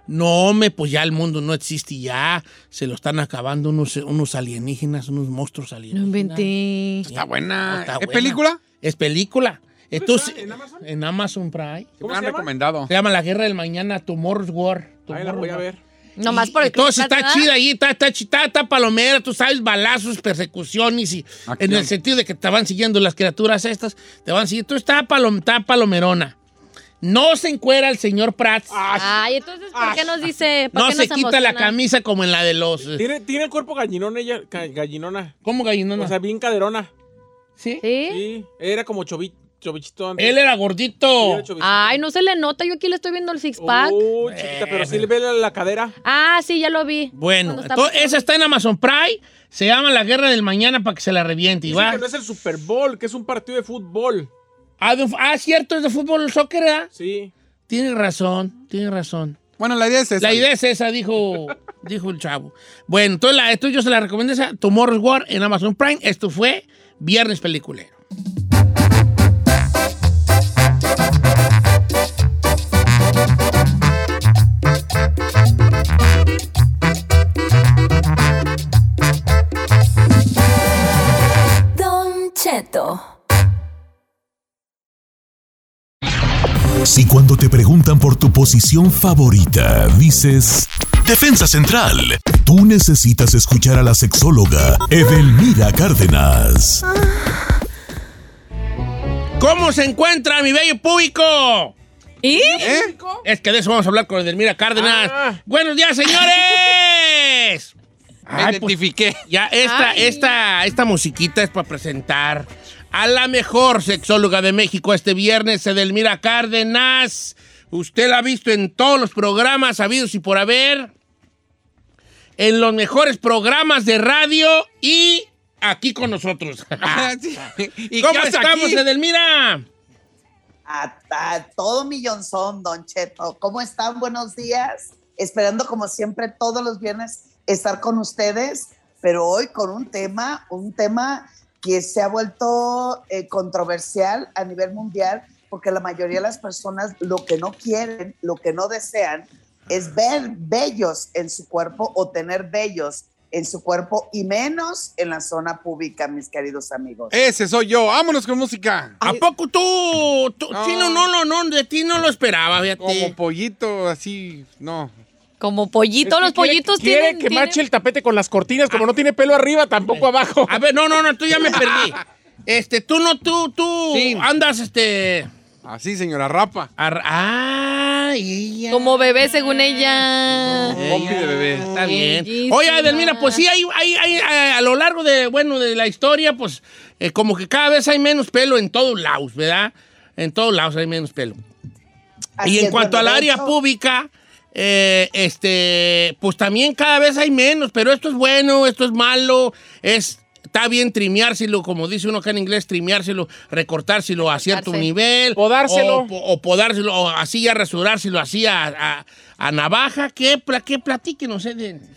No, me, pues ya el mundo no existe y ya se lo están acabando unos, unos alienígenas, unos monstruos No alienígenas. inventé. Está buena. Está ¿Es buena. película? Es película. Entonces, ¿En Amazon? Prime. ¿Cómo me han recomendado. Se llama La Guerra del Mañana, Tomorrow's War. Ahí la voy a ver. Nomás por el Entonces está chida ahí, está, está, chida, está palomera, tú sabes, balazos, persecuciones y Acción. en el sentido de que te van siguiendo las criaturas estas, te van siguiendo. Tú está, palom, está palomerona. No se encuera el señor Prats. Ay, entonces, ¿por qué nos dice? ¿Por no qué se nos quita la camisa como en la de los... eh, Tiene, tiene el cuerpo gallinón ella, gallinona. ¿Cómo gallinona? O sea, bien caderona. ¿Sí? ¿Sí? Sí, era como chovi, chovichito antes. Él era Sí, gordito. era. Ay, no se le nota. Yo aquí le estoy viendo el six pack. Oh, chiquita, pero sí le ve la, la cadera. Ah, sí, ya lo vi. Bueno, está esa está en Amazon Prime. Se llama La Guerra del Mañana para que se la reviente. y Dicen va. que no es el Super Bowl, que es un partido de fútbol. Ah, de- ah, cierto, es de fútbol, soccer, ¿verdad? Sí. Tiene razón, tiene razón. Bueno, la idea es esa. La idea es esa, dijo, dijo el chavo. Bueno, entonces la, esto yo se la recomiendo esa, Tomorrow's War en Amazon Prime. Esto fue Viernes Peliculero. Si cuando te preguntan por tu posición favorita, dices Defensa Central, tú necesitas escuchar a la sexóloga Edelmira Cárdenas. ¿Cómo se encuentra mi bello público? ¿Y? ¿Eh? Es que de eso vamos a hablar con Edelmira Cárdenas. Ah. Buenos días, señores. Me Ay, pues, identifiqué. Ya, esta, Ay. esta, esta musiquita es para presentar a la mejor sexóloga de México este viernes, Edelmira Cárdenas. Usted la ha visto en todos los programas habidos y por haber. En los mejores programas de radio y aquí con nosotros. Sí. ¿Y ¿Cómo estamos, aquí? Edelmira? Hasta todo millonzón, Don Cheto. ¿Cómo están? Buenos días. Esperando, como siempre, todos los viernes estar con ustedes, pero hoy con un tema, un tema que se ha vuelto eh, controversial a nivel mundial, porque la mayoría de las personas lo que no quieren, lo que no desean, es ver bellos en su cuerpo o tener bellos en su cuerpo y menos en la zona pública, mis queridos amigos. Ese soy yo. Vámonos con música. ¿A poco tú, tú No. Chino, no, no, no, de ti no lo esperaba, fíjate. Como pollito, así, no. Como pollito, Es que los quiere- pollitos quiere tienen... que tienen- mache el tapete con las cortinas, como no tiene pelo arriba, tampoco abajo. A ver, no, no, no, tú ya me perdí. Este, tú no, tú, tú Sí. andas, este... Así, señora Rapa. ar- ah, ella. Como bebé, según ella. Pompi de bebé. Está bien. Bellísima. Oye, Edelmira, pues sí, hay, hay, hay, a, a lo largo de, bueno, de la historia, pues, eh, como que cada vez hay menos pelo en todos lados, ¿verdad? En todos lados hay menos pelo. Así y en cuanto al área hecho, pública, eh, este, pues también cada vez hay menos, pero esto es bueno, esto es malo, es, está bien trimeárselo, como dice uno acá en inglés, trimeárselo, recortárselo a cierto Cortarse. nivel. Podárselo. O, o podárselo, o así ya rasurárselo así a, a- a navaja. ¿Qué, qué platíquenos, Eden?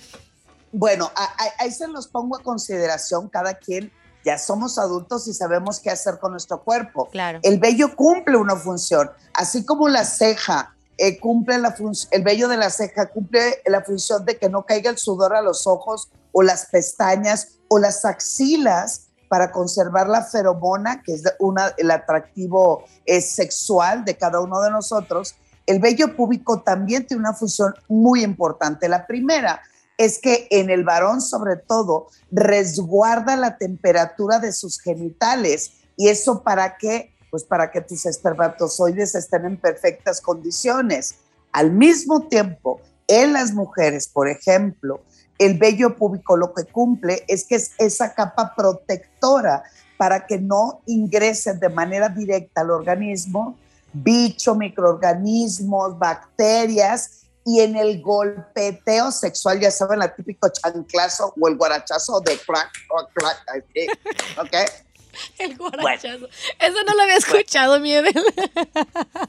Bueno, a- a- ahí se los pongo a consideración cada quien. Ya somos adultos y sabemos qué hacer con nuestro cuerpo. Claro. El vello cumple una función, así como la ceja eh, cumple la función, el vello de la ceja cumple la función de que no caiga el sudor a los ojos o las pestañas o las axilas. para conservar la feromona, que es una, el atractivo eh, sexual de cada uno de nosotros, el vello púbico también tiene una función muy importante. La primera es que en el varón, sobre todo, resguarda la temperatura de sus genitales. ¿Y eso para qué? Pues para que tus espermatozoides estén en perfectas condiciones. Al mismo tiempo, en las mujeres, por ejemplo, el vello púbico lo que cumple es que es esa capa protectora para que no ingresen de manera directa al organismo bichos, microorganismos, bacterias y en el golpeteo sexual, ya saben, la típico chanclazo o el guarachazo de crack, crack, crack, ¿ok? El guarachazo. Eso no lo había escuchado, Miedel.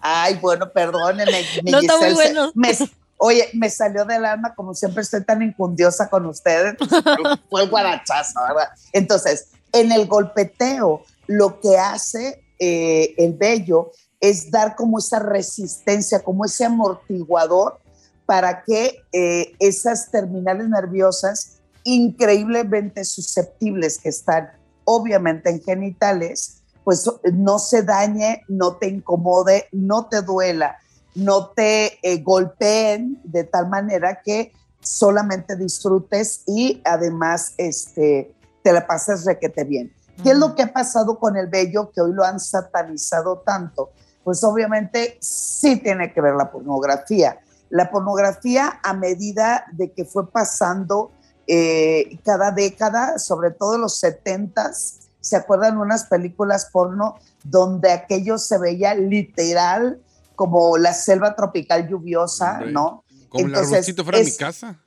Ay, bueno, perdónenme. mi No está muy bueno. me- oye, me salió del alma, como siempre estoy tan incundiosa con ustedes. pues, Fue el guarachazo, ¿verdad? Entonces, en el golpeteo, lo que hace eh, el vello es dar como esa resistencia, como ese amortiguador para que eh, esas terminales nerviosas increíblemente susceptibles que están obviamente en genitales, pues no se dañe, no te incomode, no te duela, no te eh, golpeen de tal manera que solamente disfrutes y además este, te la pases requete bien. ¿Qué es lo que ha pasado con el vello que hoy lo han satanizado tanto? Pues obviamente sí tiene que ver la pornografía. La pornografía a medida de que fue pasando eh, cada década, sobre todo los 70s, ¿se acuerdan unas películas porno donde aquello se veía literal como la selva tropical lluviosa, Hombre, ¿no? Como el Entonces, arrocito fuera de mi casa.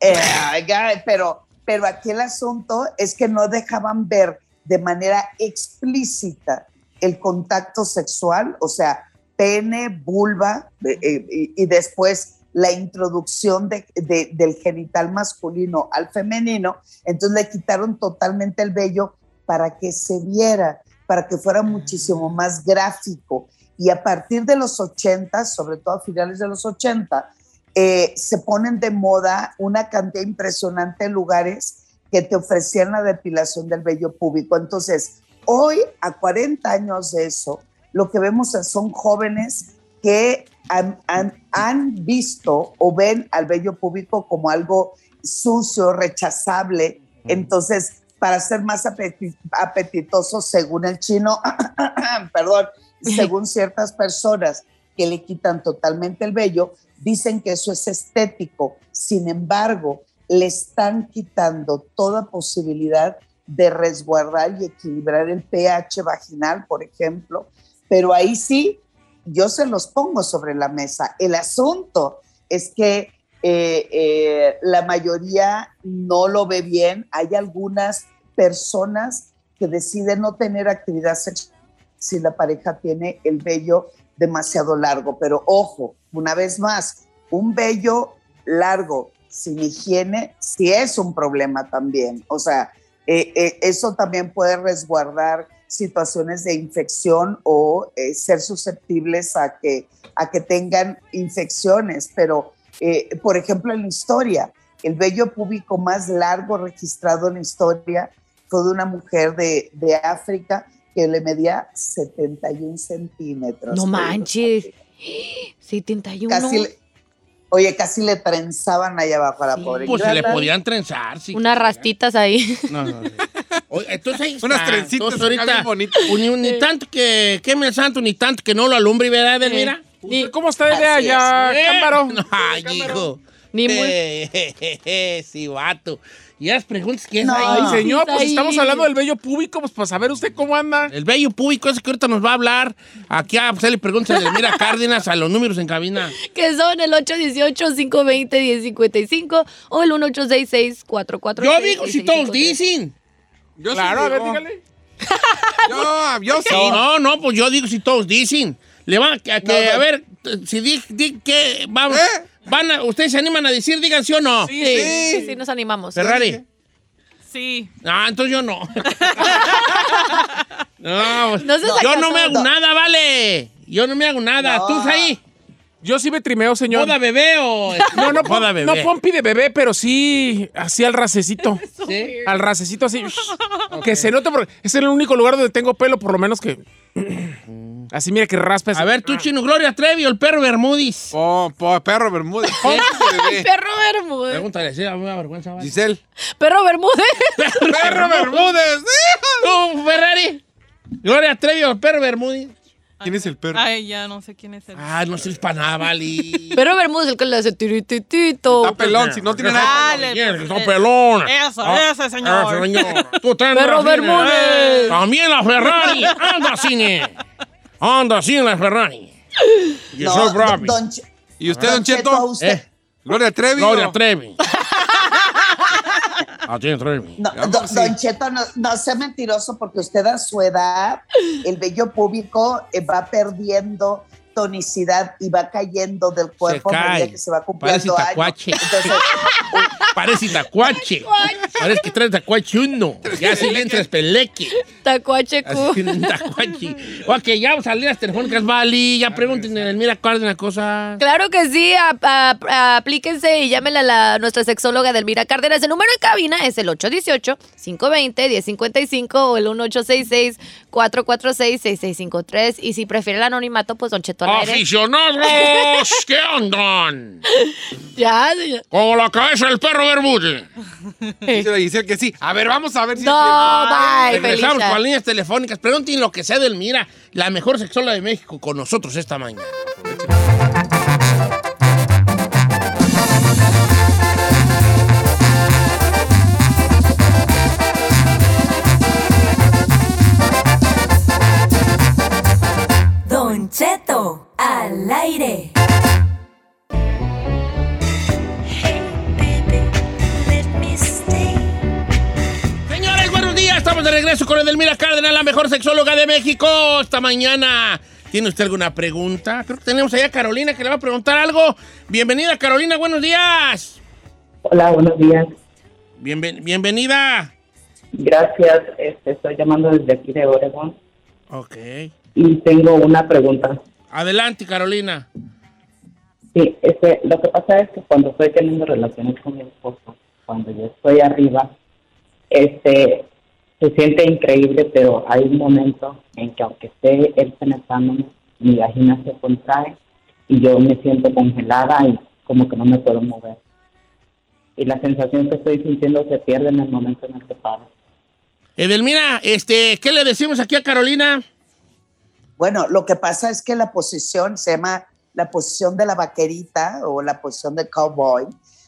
eh, pero, pero aquí el asunto es que no dejaban ver de manera explícita el contacto sexual, o sea, pene, vulva, eh, eh, y, y después la introducción de- de- del genital masculino al femenino, entonces le quitaron totalmente el vello para que se viera, para que fuera muchísimo más gráfico. Y a partir de los 80, sobre todo a finales de los 80, eh, se ponen de moda una cantidad impresionante de lugares que te ofrecían la depilación del vello púbico. Entonces, hoy, a 40 años de eso, lo que vemos son jóvenes que han, han- han visto o ven al vello púbico como algo sucio, rechazable. Entonces, para ser más apeti- apetitoso, según el chino, perdón, según ciertas personas que le quitan totalmente el vello, dicen que eso es estético. Sin embargo, le están quitando toda posibilidad de resguardar y equilibrar el pH vaginal, por ejemplo. Pero ahí sí, yo se los pongo sobre la mesa. El asunto es que eh, eh, la mayoría no lo ve bien. Hay algunas personas que deciden no tener actividad sexual si la pareja tiene el vello demasiado largo. Pero ojo, una vez más, un vello largo sin higiene sí es un problema también. O sea, eh, eso también puede resguardar situaciones de infección o eh, ser susceptibles a que, a que tengan infecciones. Pero, eh, por ejemplo, en la historia, el vello púbico más largo registrado en la historia fue de una mujer de, de África que le medía 71 centímetros. No manches. 71. Casi le- oye, casi le trenzaban allá abajo a la pobre. Pues se le podían trenzar, sí. Unas rastitas ahí. No, no, sí. Entonces Unas trencitas ahorita, ni, ni tanto que queme el santo, ni tanto que no lo alumbre, ¿verdad, Edelmira? Pues, ¿Cómo está ya, ¿Eh? Cámbaro? No, Ay, hijo. Ni muy- Eh, sí, vato. Y las preguntas que es No. ahí. Ay, señor, pues Ahí. estamos hablando del vello público, pues para saber usted cómo anda. El bello público ese que ahorita nos va a hablar. Aquí a hacerle preguntas de Mira Cárdenas a los números en cabina. Que son el 818-520-1055 o el 1866-446. Yo digo si todos dicen. Yo sí Claro, a ver, dígale. Yo, yo sí. No, no, pues yo digo si todos dicen. Le van a, que, a ver, si di, di que vamos, ¿Eh? van a, ustedes se animan a decir, digan sí o no. Sí, sí, sí, sí, nos animamos. Ferrari. Sí. Ah, entonces yo no. no, No se yo no me hago nada, vale. Yo no me hago nada. No. ¿Tú ahí? Yo sí me trimeo, señor. ¿Boda bebé o.? No, no, pom- bebé. no pompi de bebé, pero sí así al racecito. ¿Sí? Al racecito así. Que se note porque es el único lugar donde tengo pelo, por lo menos que. Así mira que raspa. A ver, tú, Chino Gloria Trevi o el perro Bermudis. Po, po, perro Bermúdez. Pompi de bebé. Perro Bermúdez. Pregúntale, sí, a mí me da vergüenza. ¿vale? Giselle. Perro Bermúdez. Perro Bermúdez. ¿Tú, Ferrari? Gloria Trevi o el perro Bermudis. ¿Quién es el perro? Ay, ya no sé quién es el. Ah, no sirves para nada, Vali. Perro Bermúdez, el que le hace tirititito. Está pelón, si no tiene nada. Dale, Bien, pues, son eh, pelón. Eso, Ah, ese señor. Ese señor. Tú Perro la cine. Bermúdez. También la Ferrari. Anda, cine. Anda, cine la Ferrari. Yo No, soy Bravi. ¿Y usted, Don Cheto? usted- Eh, Gloria Trevi. Gloria Trevi. Ah, tiene Trevi. No, don, don Cheto, no, no sea mentiroso porque usted a su edad, el vello público eh, va perdiendo tonicidad y va cayendo del cuerpo a cae. medida que se va Parece cumpliendo años. tacuache. Entonces, Parece tacuache. Parece que trae tacuache uno. Ya se le entra espeleque. Tacuache cu. tacuache. Ok, ya vamos a salir las telefónicas, Vali. Ya pregúntenle, mira, ¿cuál es una cosa? Claro que sí, ap- aplíquense y llámenle a la, nuestra sexóloga Delmira Cárdenas. El número de cabina es el 818-520-1055 o el 1866-446-6653. Y si prefiere el anonimato, pues Don Cheto aire. ¡Aficionados! ¿Qué andan? Ya, señor. Como la cabeza del perro Bermúdez. Dice la Giselle que sí. A ver, vamos a ver si. No, bye, Regresamos Felisa. con las líneas telefónicas. Pregunten lo que sea del Mira, la mejor sexóloga de México, con nosotros esta mañana. Al aire. Señores, buenos días. Estamos de regreso con Edelmira Cárdenas, la mejor sexóloga de México. Esta mañana. ¿Tiene usted alguna pregunta? Creo que tenemos allá a Carolina que le va a preguntar algo. Bienvenida, Carolina. Buenos días. Hola, buenos días. Bienven- bienvenida. Gracias. Este, estoy llamando desde aquí de Oregon Ok. y tengo una pregunta. Adelante, Carolina. Sí, este, lo que pasa es que cuando estoy teniendo relaciones con mi esposo, cuando yo estoy arriba, este, se siente increíble, pero hay un momento en que aunque esté él penetrándome, mi vagina se contrae y yo me siento congelada y como que no me puedo mover. Y la sensación que estoy sintiendo se pierde en el momento en el que paro. Edelmira, este, ¿qué le decimos aquí a Carolina? Bueno, lo que pasa es que la posición se llama la posición de la vaquerita o la posición de cowboy,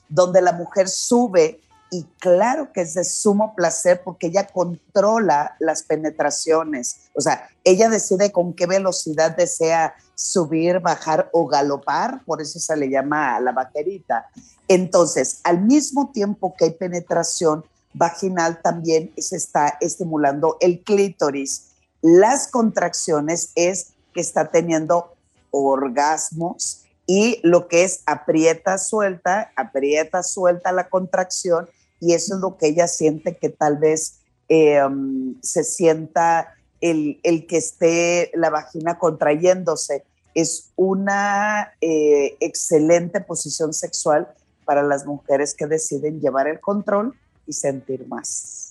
donde la mujer sube y claro que es de sumo placer porque ella controla las penetraciones. O sea, ella decide con qué velocidad desea subir, bajar o galopar, por eso se le llama la vaquerita. Entonces, al mismo tiempo que hay penetración vaginal, también se está estimulando el clítoris. Las contracciones es que está teniendo orgasmos y lo que es aprieta, suelta, aprieta, suelta la contracción y eso es lo que ella siente que tal vez um, se sienta el, el que esté la vagina contrayéndose. Es una eh, excelente posición sexual para las mujeres que deciden llevar el control y sentir más.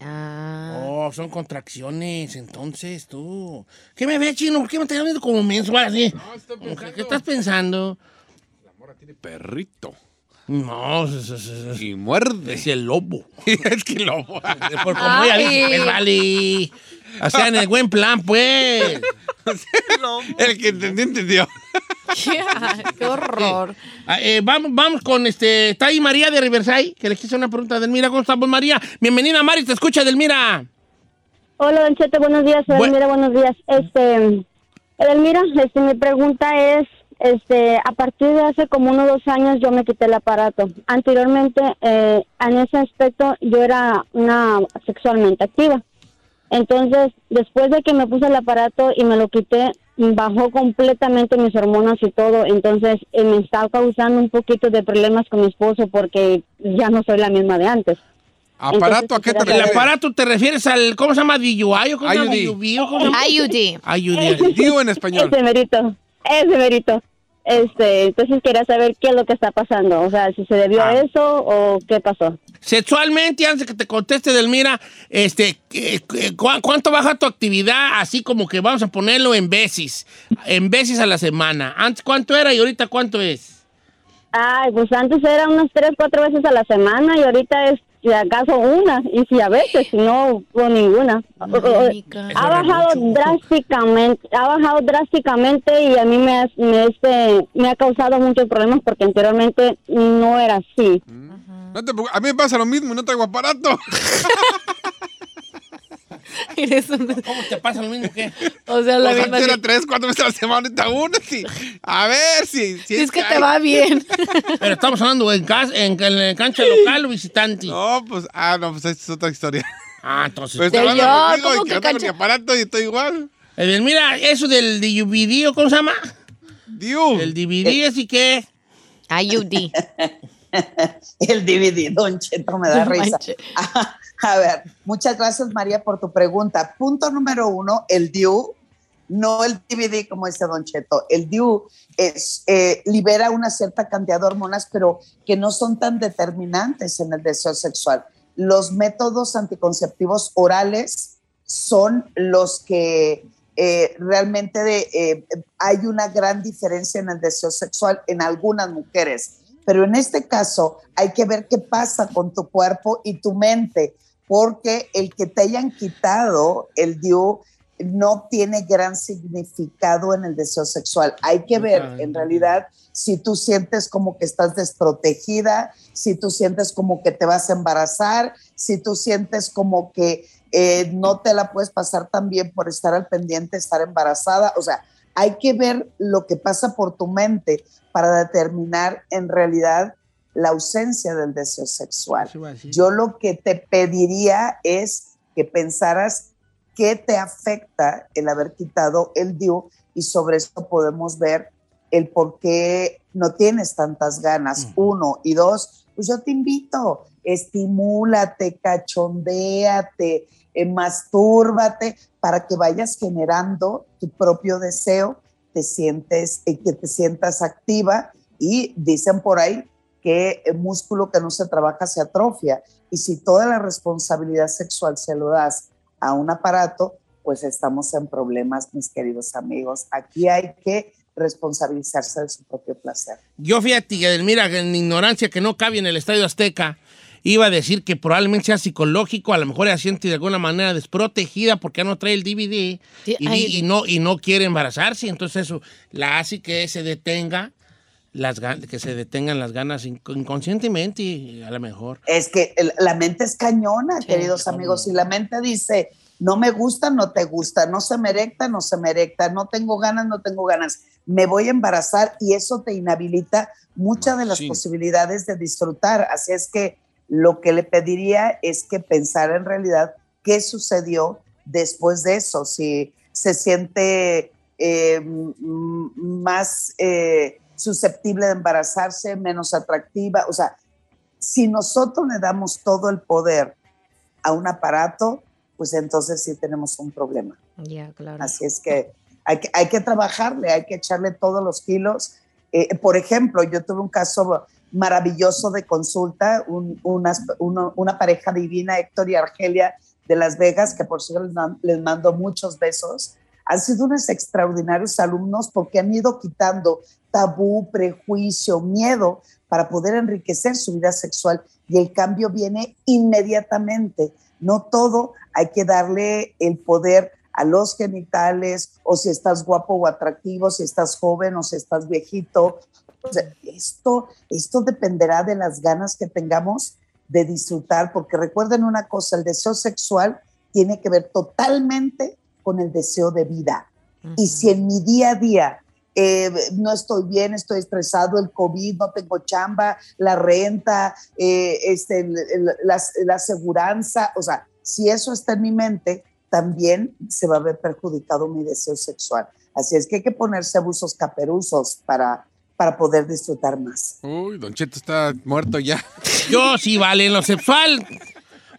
Ah. Oh, son contracciones, entonces tú. ¿Qué me ves, chino? ¿Por qué me estás viendo como mensual así? ¿Qué, qué estás pensando? Tiene perrito. No, es, es- es- Y muerde. es el lobo. es que lobo. Por como ella dice, pues, vale. O sea, en el buen plan, pues. El que entendió, entendió. Qué horror. Ah, eh, vamos, vamos con este. Está ahí María de Riverside, que le quiso una pregunta a Delmira. ¿Cómo estamos, María? Bienvenida, Mari, te escucha, Delmira. Hola, Don Cheto, buenos días. Bu- Edelmira, buenos días. Este, Edelmira, este, mi pregunta es, este, a partir de hace como unos dos años yo me quité el aparato. Anteriormente, eh, en ese aspecto, yo era una sexualmente activa. Entonces, después de que me puse el aparato y me lo quité, bajó completamente mis hormonas y todo. Entonces, eh, me está causando un poquito de problemas con mi esposo porque ya no soy la misma de antes. ¿Aparato a qué te Entonces, El refieres? aparato te refieres al. ¿Cómo se llama? DUI o cómo se llama? IUD. IUD. IUD. Digo en español. Ese merito, ese merito. Este, entonces quería saber qué es lo que está pasando. O sea, si se debió Ah. a eso o qué pasó. Sexualmente, antes que te conteste, Delmira, este, ¿qué- qué- cu- ¿cuánto baja tu actividad? Así como que vamos a ponerlo en veces, en veces a la semana. Antes, ¿cuánto era y ahorita cuánto es? Ay, pues antes era unas tres, cuatro veces a la semana y ahorita es si acaso una y si a veces, si no, ninguna. Ha bajado drásticamente, ha bajado drásticamente y a mí me, ha- me, este, me ha causado muchos problemas porque anteriormente no era así. No te preocupes, a mí me pasa lo mismo no traigo aparato. ¿Cómo te pasa lo mismo que? O sea, la misma. era tres, cuatro veces a la semana, ahorita una, sí. A ver si. si es que te va bien. Pero estamos hablando en, cas- en, en la cancha local o visitante. No, pues, ah, no, pues esa es otra historia. Ah, entonces. Pues está Señor, hablando ¿cómo conmigo y que cancha? mi aparato y estoy igual. Mira, eso del DVD, ¿cómo se llama? Diu. El DVD, así que. IUD. El DVD, Don Cheto, me da No risa. A ver, muchas gracias María por tu pregunta. Punto número uno, el DIU, no el DVD como dice Don Cheto. El DIU es, eh, libera una cierta cantidad de hormonas, pero que no son tan determinantes en el deseo sexual. Los métodos anticonceptivos orales son los que eh, realmente eh, hay una gran diferencia en el deseo sexual en algunas mujeres. Pero en este caso hay que ver qué pasa con tu cuerpo y tu mente, porque el que te hayan quitado el DIU no tiene gran significado en el deseo sexual. Hay que ver en realidad si tú sientes como que estás desprotegida, si tú sientes como que te vas a embarazar, si tú sientes como que eh, no te la puedes pasar tan bien por estar al pendiente, estar embarazada. O sea, hay que ver lo que pasa por tu mente para determinar en realidad la ausencia del deseo sexual. Yo lo que te pediría es que pensaras qué te afecta el haber quitado el DIU y sobre esto podemos ver el por qué no tienes tantas ganas, uno, y dos, pues yo te invito, estimúlate, cachondéate, eh, mastúrbate para que vayas generando tu propio deseo, te sientes, eh, que te sientas activa y dicen por ahí que el músculo que no se trabaja se atrofia y si toda la responsabilidad sexual se lo das a un aparato, pues estamos en problemas, mis queridos amigos. Aquí hay que responsabilizarse de su propio placer. Yo fíjate, Edelmira, en ignorancia que no cabe en el Estadio Azteca, iba a decir que probablemente sea psicológico, a lo mejor ella siente de alguna manera desprotegida porque ya no trae el DVD Sí, y, y no, y no quiere embarazarse, entonces eso la hace que se detenga, las, que se detengan las ganas inc- inconscientemente y a lo mejor. Es que el- la mente es cañona, Sí, queridos amigos. Si la mente dice, no me gusta, no te gusta, no se me erecta, no se me erecta, no tengo ganas, no tengo ganas, me voy a embarazar y eso te inhabilita muchas de las Machín. posibilidades de disfrutar. Así es que lo que le pediría es que pensara en realidad qué sucedió después de eso, si se siente eh, más eh, susceptible de embarazarse, menos atractiva, o sea, si nosotros le damos todo el poder a un aparato, pues entonces sí tenemos un problema. Ya, claro. Así es que hay que, hay que trabajarle, hay que echarle todos los kilos. Eh, por ejemplo, yo tuve un caso maravilloso de consulta, un- unas- uno- una pareja divina, Héctor y Argelia de Las Vegas, que por cierto les mando muchos besos. Han sido unos extraordinarios alumnos porque han ido quitando tabú, prejuicio, miedo para poder enriquecer su vida sexual y el cambio viene inmediatamente. No todo hay que darle el poder a los genitales o si estás guapo o atractivo, si estás joven o si estás viejito. O sea, esto, esto dependerá de las ganas que tengamos de disfrutar, porque recuerden una cosa, el deseo sexual tiene que ver totalmente con el deseo de vida. Y si en mi día a día eh, no estoy bien, estoy estresado, el COVID, no tengo chamba, la renta, eh, este, el- el- la, la aseguranza, o sea, si eso está en mi mente, también se va a ver perjudicado mi deseo sexual. Así es que hay que ponerse abusos caperuzos para, para poder disfrutar más. Uy, Don Cheto está muerto ya. Yo sí, vale, en lo sexual.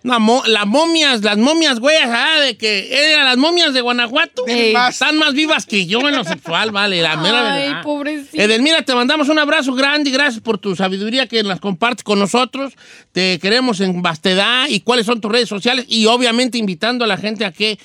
Una mo- las momias, las momias, güey, ah, de que eran las momias de Guanajuato. Están más vivas que yo en lo sexual, vale, la mera Ay, verdad. pobrecito. Edelmira, te mandamos un abrazo grande y gracias por tu sabiduría que las compartes con nosotros. Te queremos en vastedad y cuáles son tus redes sociales y obviamente invitando a la gente a que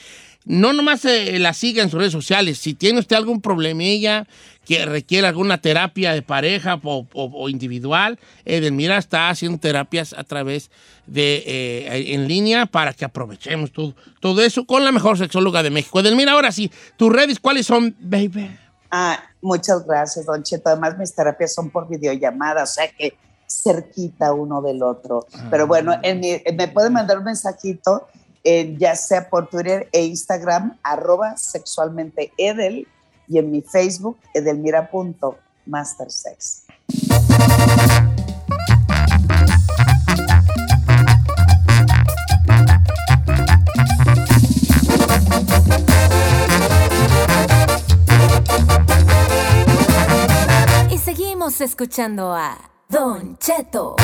no nomás eh, la siga en sus redes sociales. Si tiene usted algún problemilla que requiere alguna terapia de pareja o, o- o individual, Edelmira está haciendo terapias a través de eh, en línea para que aprovechemos todo, todo eso con la mejor sexóloga de México. Edelmira, ahora sí, tus redes, ¿cuáles son, baby? Ah, muchas gracias, Don Cheto. Además, mis terapias son por videollamada, o sea que cerquita uno del otro. Pero bueno, en mi- me pueden mandar un mensajito, ya sea por Twitter e Instagram, arroba sexualmente Edel, y en mi Facebook, edelmira.mastersex. Y seguimos escuchando a Don Cheto.